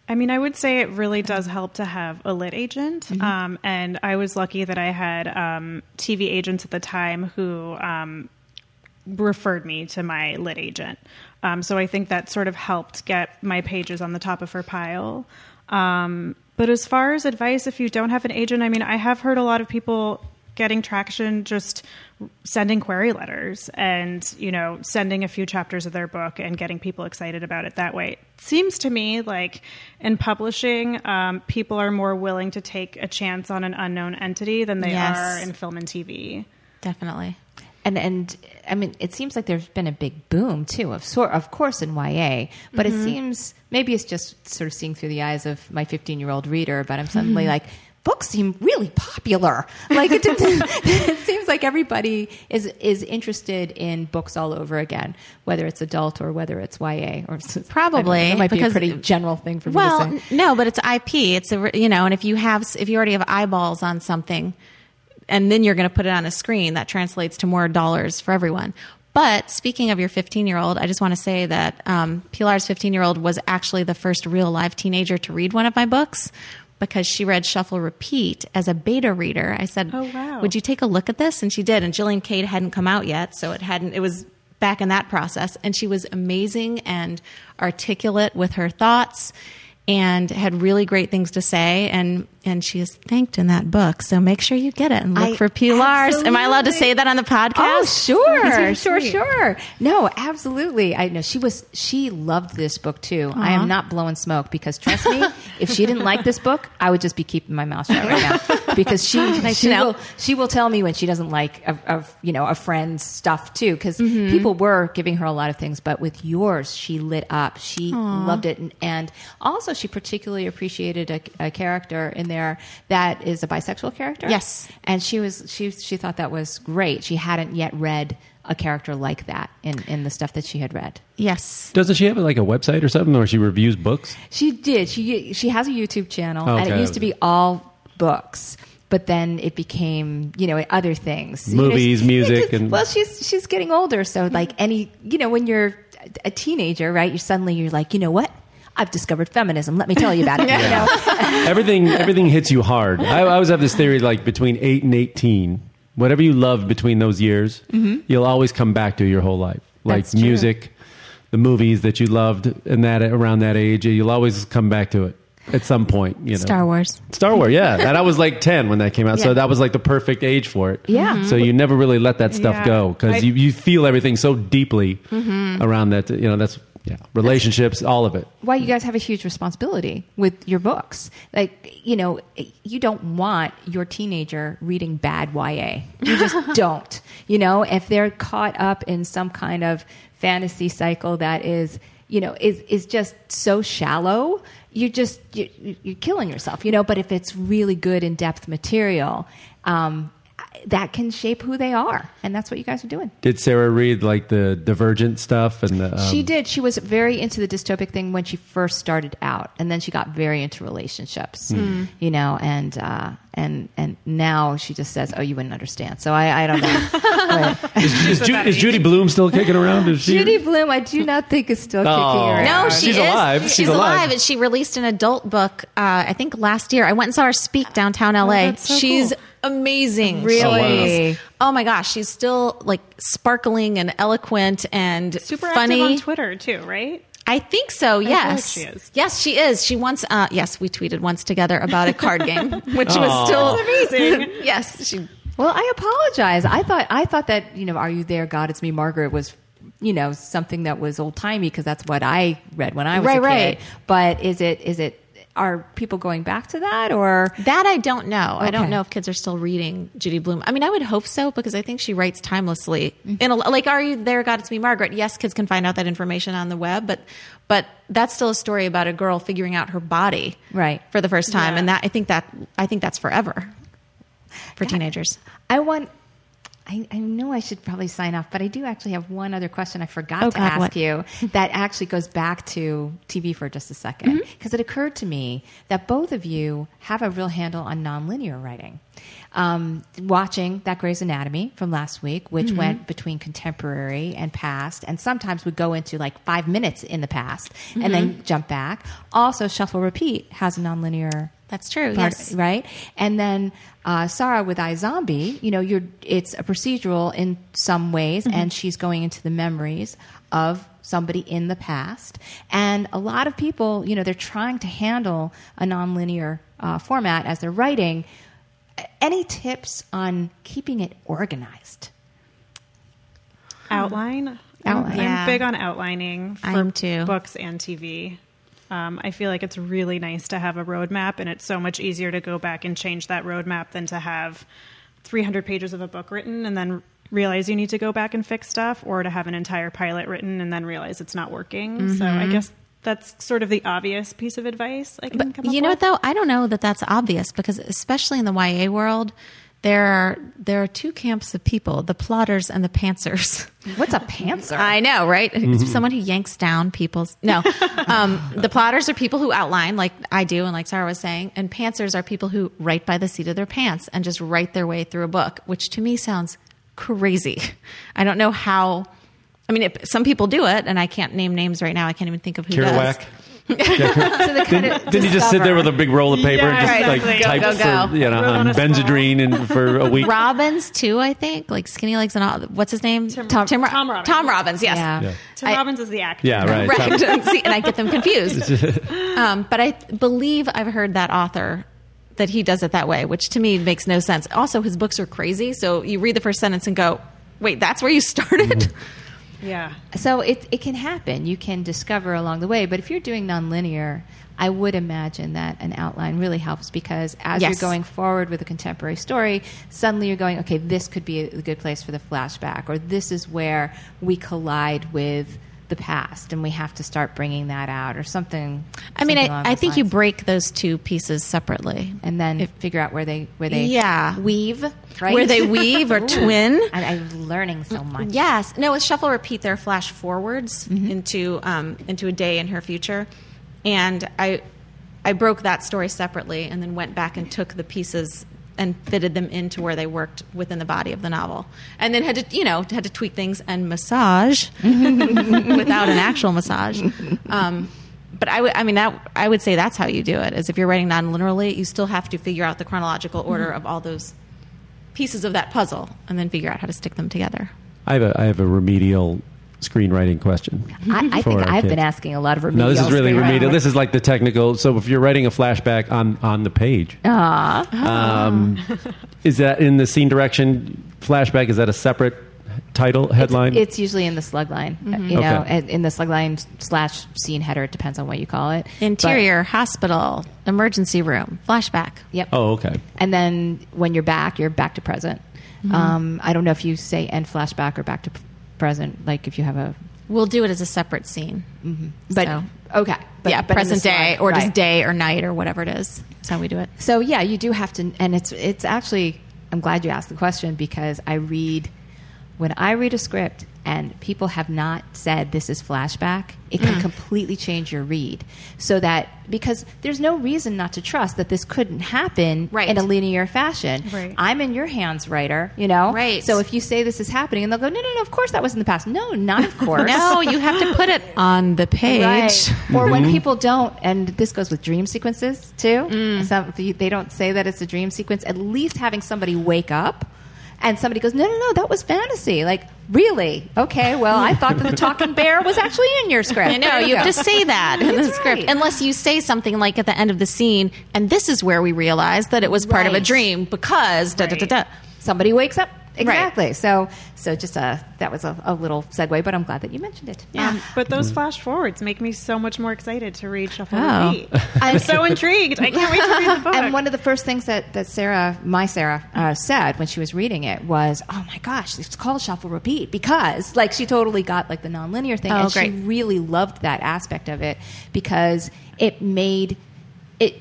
I mean, I would say it really does help to have a lit agent. Um, and I was lucky that I had um, TV agents at the time who um, referred me to my lit agent. Um, so I think that sort of helped get my pages on the top of her pile. Um, but as far as advice, if you don't have an agent, I mean, I have heard a lot of people getting traction just sending query letters and you know sending a few chapters of their book and getting people excited about it that way it seems to me like in publishing um, people are more willing to take a chance on an unknown entity than they Yes. are in film and tv Definitely. And and I mean, it seems like there's been a big boom too of sort, of course, in YA. But it seems maybe it's just sort of seeing through the eyes of my 15 year old reader. But I'm suddenly like, books seem really popular. Like it, it seems like everybody is is interested in books all over again, whether it's adult or whether it's YA or Probably, It might be a pretty general thing for me Well, to say. no, but it's IP. It's a you know, and if you have if you already have eyeballs on something, and then you're going to put it on a screen, that translates to more dollars for everyone. But speaking of your 15 year old, I just want to say that um, Pilar's 15 year old was actually the first real live teenager to read one of my books because she read Shuffle Repeat as a beta reader. I said, Oh, wow. Would you take a look at this? And she did. And Jillian Cade hadn't come out yet, so it hadn't, it was back in that process. And she was amazing and articulate with her thoughts and had really great things to say. And, and she is thanked in that book. So make sure you get it and look I for Pilar's. Am I allowed to say that on the podcast? Oh, sure, sure, sweet. sure. No, absolutely. I know she was. She loved this book too. I am not blowing smoke because trust me, if she didn't like this book, I would just be keeping my mouth shut right now because she Nice she will she will tell me when she doesn't like a, a you know a friend's stuff too because Mm-hmm. people were giving her a lot of things, but with yours, she lit up. She loved it, and, and also she particularly appreciated a, a character in there that is a bisexual character. Yes. and she was she she thought that was great. She hadn't yet read a character like that in in the stuff that she had read. Yes. Doesn't she have like a website or something, or she reviews books? She did. She she has a YouTube channel, Oh, and it used to be all books. But then it became, you know, other things, You know, Movies, she- music, because- and- well, she's she's getting older, so like any, you know, when you're a teenager, right? You suddenly you're like, you know what? I've discovered feminism. Let me tell you about it. You know? everything everything hits you hard. I, I always have this theory like between eight and eighteen, whatever you love between those years, you'll always come back to your whole life. Like That's true. music, the movies that you loved and that around that age, you'll always come back to it at some point. You know, Star Wars. Star Wars, yeah. And I was like 10 when that came out. So that was like the perfect age for it. Yeah. Mhm. So you never really let that stuff Yeah. go because you, you feel everything so deeply around that. You know, that's, Yeah, relationships, all of it. why you guys have a huge responsibility with your books. Like, you know, you don't want your teenager reading bad YA. You just don't. You know, if they're caught up in some kind of fantasy cycle that is, you know, is is just so shallow, you're just you, you're killing yourself. You know, but if it's really good in depth material, um, that can shape who they are, and that's what you guys are doing. Did Sarah read like the Divergent stuff and the? Um, She did. She was very into the dystopic thing when she first started out, and then she got very into relationships. Hmm. You know, and uh, and and now she just says, "Oh, you wouldn't understand." So I, I don't know. But Is, Ju- is Judy Blume still kicking around? Is she? Judy Blume, I do not think is still Oh. kicking around. No, Uh, she she's is. alive. She's, She's alive. alive. and she released an adult book. Uh, I think last year. I went and saw her speak downtown LA. that's so she's cool. Amazing. Really? She's- Oh my gosh, she's still like sparkling and eloquent and Super funny. active on Twitter too, right? I think so. feel Yes, like she is. yes, she is. She once, uh, yes, we tweeted once together about a card game, which Aw. was still Amazing. yes. She Well, I apologize. I thought I thought that you know, "Are You There, God? It's Me, Margaret" was you know something that was old timey because that's what I read when I was Right, a kid. right. But is it is it are people going back to that or That I don't know. I don't know if kids are still reading Judy Blume. I mean, I would hope so because I think she writes timelessly. Mm-hmm. In a, like, are you there? God, it's me, Margaret. Yes, kids can find out that information on the web, but but that's still a story about a girl figuring out her body Right. for the first time, Yeah. and that I think that I think that's forever for teenagers. I want. I, I know I should probably sign off, but I do actually have one other question I forgot Oh, to God, ask what? you that actually goes back to TV for just a second. Mm-hmm. Because it occurred to me that both of you have a real handle on nonlinear writing. Um, watching that Grey's Anatomy from last week, which Mm-hmm. went between contemporary and past, and sometimes would go into like five minutes in the past and Mm-hmm. then jump back. Also, Shuffle Repeat has a nonlinear That's true. part- yes. right? And then uh, Sara with iZombie, you know, you're it's a procedural in some ways, Mm-hmm. and she's going into the memories of somebody in the past. And a lot of people, you know, they're trying to handle a nonlinear uh, format as they're writing. Any tips on keeping it organized? Outline. I'm- Outline. I'm, Yeah. big on outlining for I am too. books and TV. Um, I feel like it's really nice to have a roadmap, and it's so much easier to go back and change that roadmap than to have 300 pages of a book written and then realize you need to go back and fix stuff, or to have an entire pilot written and then realize it's not working. So I guess that's sort of the obvious piece of advice I can But come up you know with. what though? I don't know that that's obvious because especially in the YA world, there are there are two camps of people: the plotters and the pantsers. What's a pantser? I know, right? Someone who yanks down people's. No, um, the plotters are people who outline, like I do, and like Sarah was saying, and pantsers are people who write by the seat of their pants and just write their way through a book, which to me sounds crazy. I don't know how. I mean, it, some people do it, and I can't name names right now. I can't even think of who does. Kerouac. so they kind of Didn't he just sit there with a big roll of paper Yeah, and just right, like exactly. type Go, go, for you know Wrote on on a scroll. Benzedrine and for a week? Robbins too, I think, like Skinny Legs and all. What's his name? Tim- Ro- Tom Robbins. Tom Robbins. Yes. Yeah. Yeah. Tim I- Robbins is the actor. Yeah, right. Right. See, and I get them confused. um, but I believe I've heard that author that he does it that way, which to me makes no sense. Also, his books are crazy. So you read the first sentence and go, "Wait, that's where you started." Yeah. So it it can happen. You can discover along the way. But if you're doing nonlinear, I would imagine that an outline really helps because as Yes. you're going forward with a contemporary story, suddenly you're going, okay, this could be a good place for the flashback, or this is where we collide with the past, and we have to start bringing that out, or something. I mean, something I, I think you break those two pieces separately. and then figure out where they where they Yeah. weave right Where they weave or twin. I, I'm learning so much. Yes. No, with shuffle repeat, there are flash forwards Mm-hmm. into um, into a day in her future, and I I broke that story separately and then went back and took the pieces and fitted them into where they worked within the body of the novel, and then had to you know had to tweak things and massage without an actual massage. Um, but I would, I mean, that I would say that's how you do it. Is if you're writing non-linearly, you still have to figure out the chronological order Mm-hmm. of all those pieces of that puzzle, and then figure out how to stick them together. I have a I have a remedial screenwriting question. I, I think I've kids. been asking a lot of remedial. No, this is really remedial. This is like the technical. So if you're writing a flashback on on the page, um, is that in the scene direction flashback? Is that a separate title headline? It's, it's usually in the slug line, uh, you know, Okay. in- in the slug line slash scene header. It depends on what you call it. Interior, hospital, emergency room, flashback. Yep. oh, okay. And then when you're back, you're back to present. Mm-hmm. Um, I don't know if you say end flashback or back to p- present. Like if you have a, We'll do it as a separate scene. Mm-hmm. but So- okay, but, yeah, but present day slide, or right. just day or night or whatever it is. That's how we do it. So yeah, you do have to, and it's it's actually. I'm glad you asked the question because I read when I read a script and people have not said this is flashback, it Mm. can completely change your read. So that because there's no reason not to trust that this couldn't happen Right. in a linear fashion. Right. I'm in your hands, writer. You know, Right. So if you say this is happening, and they'll go, no, no, no, of course that was in the past. No, not of course. No, you have to put it on the page. Right. Or Mm-hmm. when people don't, and this goes with dream sequences too. Mm. Some, they don't say that it's a dream sequence. At least having somebody wake up and somebody goes, no, no, no, that was fantasy. Like, really? Okay, well, I thought that the talking bear was actually in your script. I know you have to say that in the That's script, unless you say something like at the end of the scene, and this is where we realize that it was part of a dream because da da da da. somebody wakes up. Exactly. So, so just a that was a, a little segue, but I'm glad that you mentioned it. Yeah. Um, but those flash forwards make me so much more excited to read Shuffle Oh. Repeat. I'm so intrigued. I can't wait to read the book. And one of the first things that, that Sarah, my Sarah, uh, said when she was reading it was, "Oh my gosh, it's called Shuffle Repeat," because like she totally got like the nonlinear thing, Oh, and great. she really loved that aspect of it because it made it.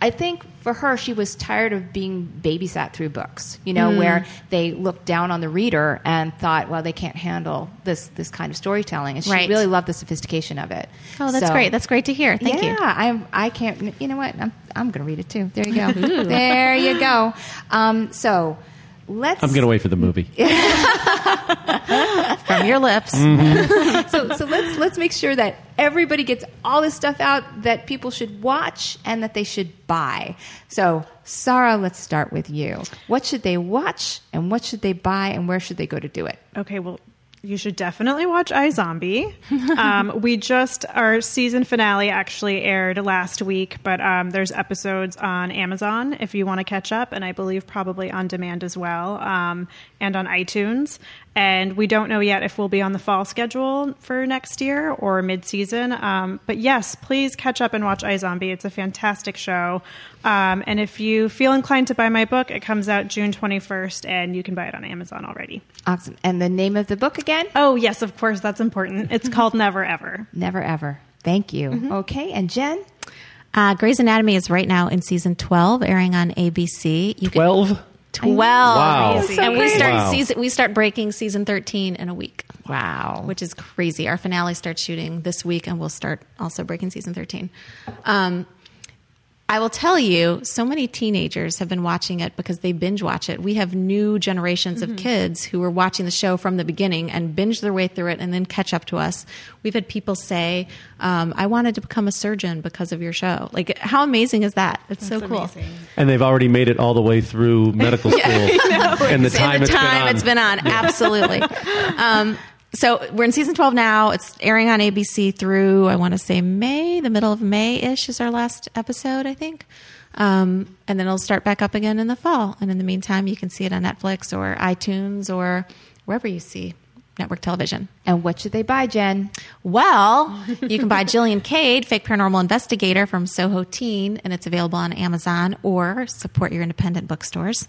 I think for her, she was tired of being babysat through books, you Mm. know, where they looked down on the reader and thought, well, they can't handle this this kind of storytelling, and she Right. really loved the sophistication of it. Oh, that's So- great. That's great to hear. Thank yeah, you. Yeah, I'm. I can't. You know what? I'm. I'm going to read it too. There you go. there you go. Um, so let's. I'm going to wait for the movie. From your lips. So so let's let's make sure that everybody gets all this stuff out that people should watch and that they should buy. So Sara, let's start with you. What should they watch and what should they buy and where should they go to do it? Okay, well, you should definitely watch iZombie. um, we just our season finale actually aired last week, but um, there's episodes on Amazon if you want to catch up, and I believe probably on demand as well, um, and on iTunes. And we don't know yet if we'll be on the fall schedule for next year or mid-season. Um, but yes, please catch up and watch iZombie. It's a fantastic show. Um, and if you feel inclined to buy my book, it comes out June 21st, and you can buy it on Amazon already. Awesome. And the name of the book again? Oh, yes, of course, that's important. It's called Never Ever. Never ever. Thank you. Okay, and Jen. Uh, Grey's Anatomy is right now in season 12, airing on ABC. You can- 12? 12. Wow. So and we start Wow. season we start breaking season 13 in a week. Wow. Which is crazy. Our finale starts shooting this week and we'll start also breaking season 13. Um, I will tell you, so many teenagers have been watching it because they binge watch it. We have new generations of kids who are watching the show from the beginning and binge their way through it and then catch up to us. We've had people say, um, I wanted to become a surgeon because of your show. Like, how amazing is that? It's so cool. And they've already made it all the way through medical school. and the time, in the it's, time been on. it's been on. Absolutely. um, so we're in season 12 now. It's airing on ABC through, I want to say May, the middle of May ish is our last episode, I think. Um, and then it'll start back up again in the fall. And in the meantime, you can see it on Netflix or iTunes or wherever you see network television. And what should they buy, Jen? Well, you can buy Jillian Cade, Fake Paranormal Investigator from Soho Teen, and it's available on Amazon or support your independent bookstores.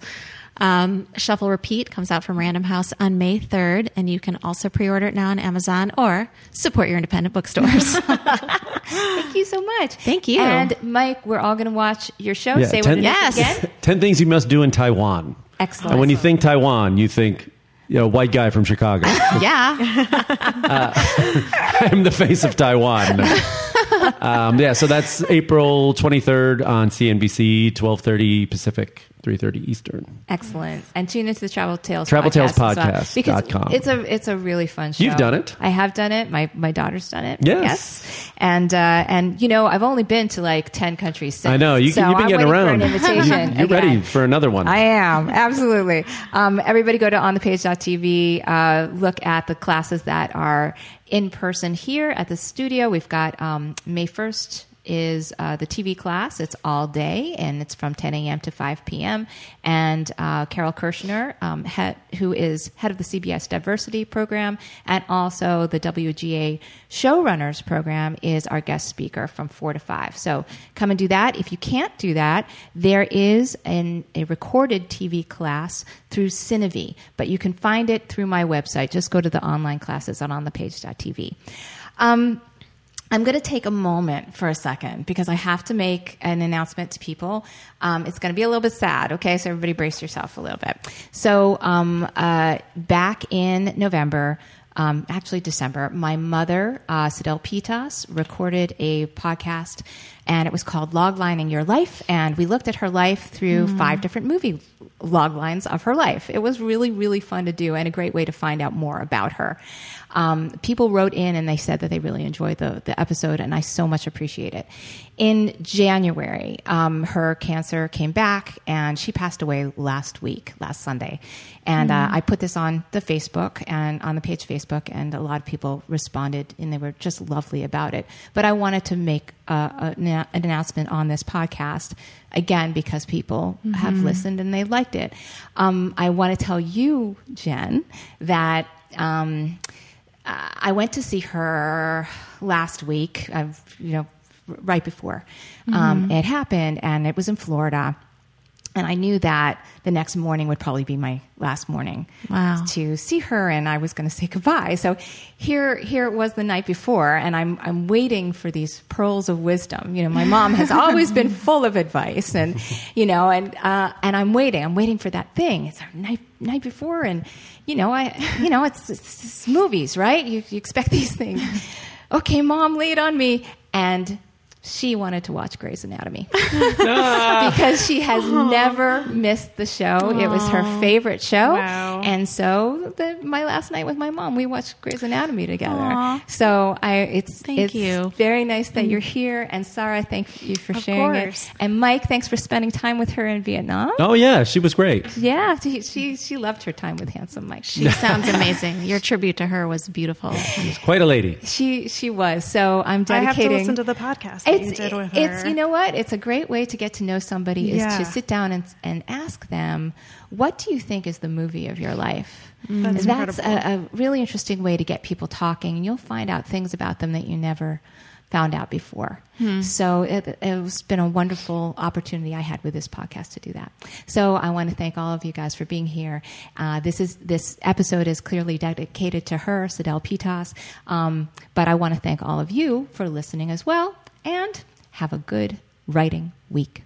Um, Shuffle Repeat comes out from Random House on May 3rd, and you can also pre order it now on Amazon or support your independent bookstores. Thank you so much. Thank you. And Mike, we're all going to watch your show. Yeah, Say ten- what it is Yes. again. 10 things you must do in Taiwan. Excellent. And when you think Taiwan, you think, you know, white guy from Chicago. yeah. I'm the face of Taiwan. um, yeah, so that's April 23rd on CNBC, 12:30 Pacific, 3:30 Eastern. Excellent. And tune into the Travel Tales Travel Tales podcast well, because dot com. it's a it's a really fun show. You've done it. I have done it. My my daughter's done it. Yes. And uh, and you know I've only been to like ten countries. Since, I know you, so you've been getting around. Invitation. You're ready for another one. I am absolutely. Um, everybody, go to onthepage.tv. Uh, look at the classes that are in person here at the studio. We've got um, May first is uh, the TV class. It's all day and it's from 10 a.m. to 5 p.m. And uh, Carole Kirschner, um, head, who is head of the CBS Diversity Program and also the WGA Showrunners Program, is our guest speaker from 4 to 5. So come and do that. If you can't do that, there is an, a recorded TV class through Cinevi, but you can find it through my website. Just go to the online classes on onthepage.tv. Um, I'm going to take a moment for a second because I have to make an announcement to people. Um, it's going to be a little bit sad, okay? So everybody brace yourself a little bit. So um, uh, back in November, um, actually December, my mother, uh, Sidel Pitas, recorded a podcast, and it was called Loglining Your Life. And we looked at her life through five different movie log lines of her life. It was really, really fun to do and a great way to find out more about her. Um, people wrote in and they said that they really enjoyed the, the episode, and I so much appreciate it. In January, um, her cancer came back, and she passed away last week, last Sunday. And uh, I put this on the Facebook and on the page Facebook, and a lot of people responded, and they were just lovely about it. But I wanted to make uh, an an announcement on this podcast again because people have listened and they liked it. Um, I want to tell you, Jen, that. Um, I went to see her last week, uh, you know, right before um, it happened, and it was in Florida. And I knew that the next morning would probably be my last morning Wow. to see her, and I was going to say goodbye. So here, here it was the night before, and I'm I'm waiting for these pearls of wisdom. You know, my mom has always been full of advice, and you know, and uh, and I'm waiting. I'm waiting for that thing. It's our night night before, and you know, I you know, it's, it's, it's movies, right? You, you expect these things. Okay, mom, lay it on me, and she wanted to watch Grey's Anatomy because she has never missed the show. It was her favorite show, Wow. And so the, my last night with my mom, we watched Grey's Anatomy together. Aw. So I, it's Thank it's you. very nice that mm. you're here, and Sara, thank you for Of sharing course. it, and Mike, thanks for spending time with her in Vietnam. Oh yeah, she was great. Yeah, she, she she loved her time with handsome Mike. She sounds amazing. Your tribute to her was beautiful. She's quite a lady. She she was. So I'm I have dedicating. to listen to the podcast that you did with her. it's you know what? It's a great way to get to know somebody is to sit down and and ask them, what do you think is the movie of your life? That's That's a, a really interesting way to get people talking, and you'll find out things about them that you never found out before. So it, it's been a wonderful opportunity I had with this podcast to do that. So I want to thank all of you guys for being here. Uh, this is this episode is clearly dedicated to her, Sidel Pitas, um, but I want to thank all of you for listening as well, and have a good writing week.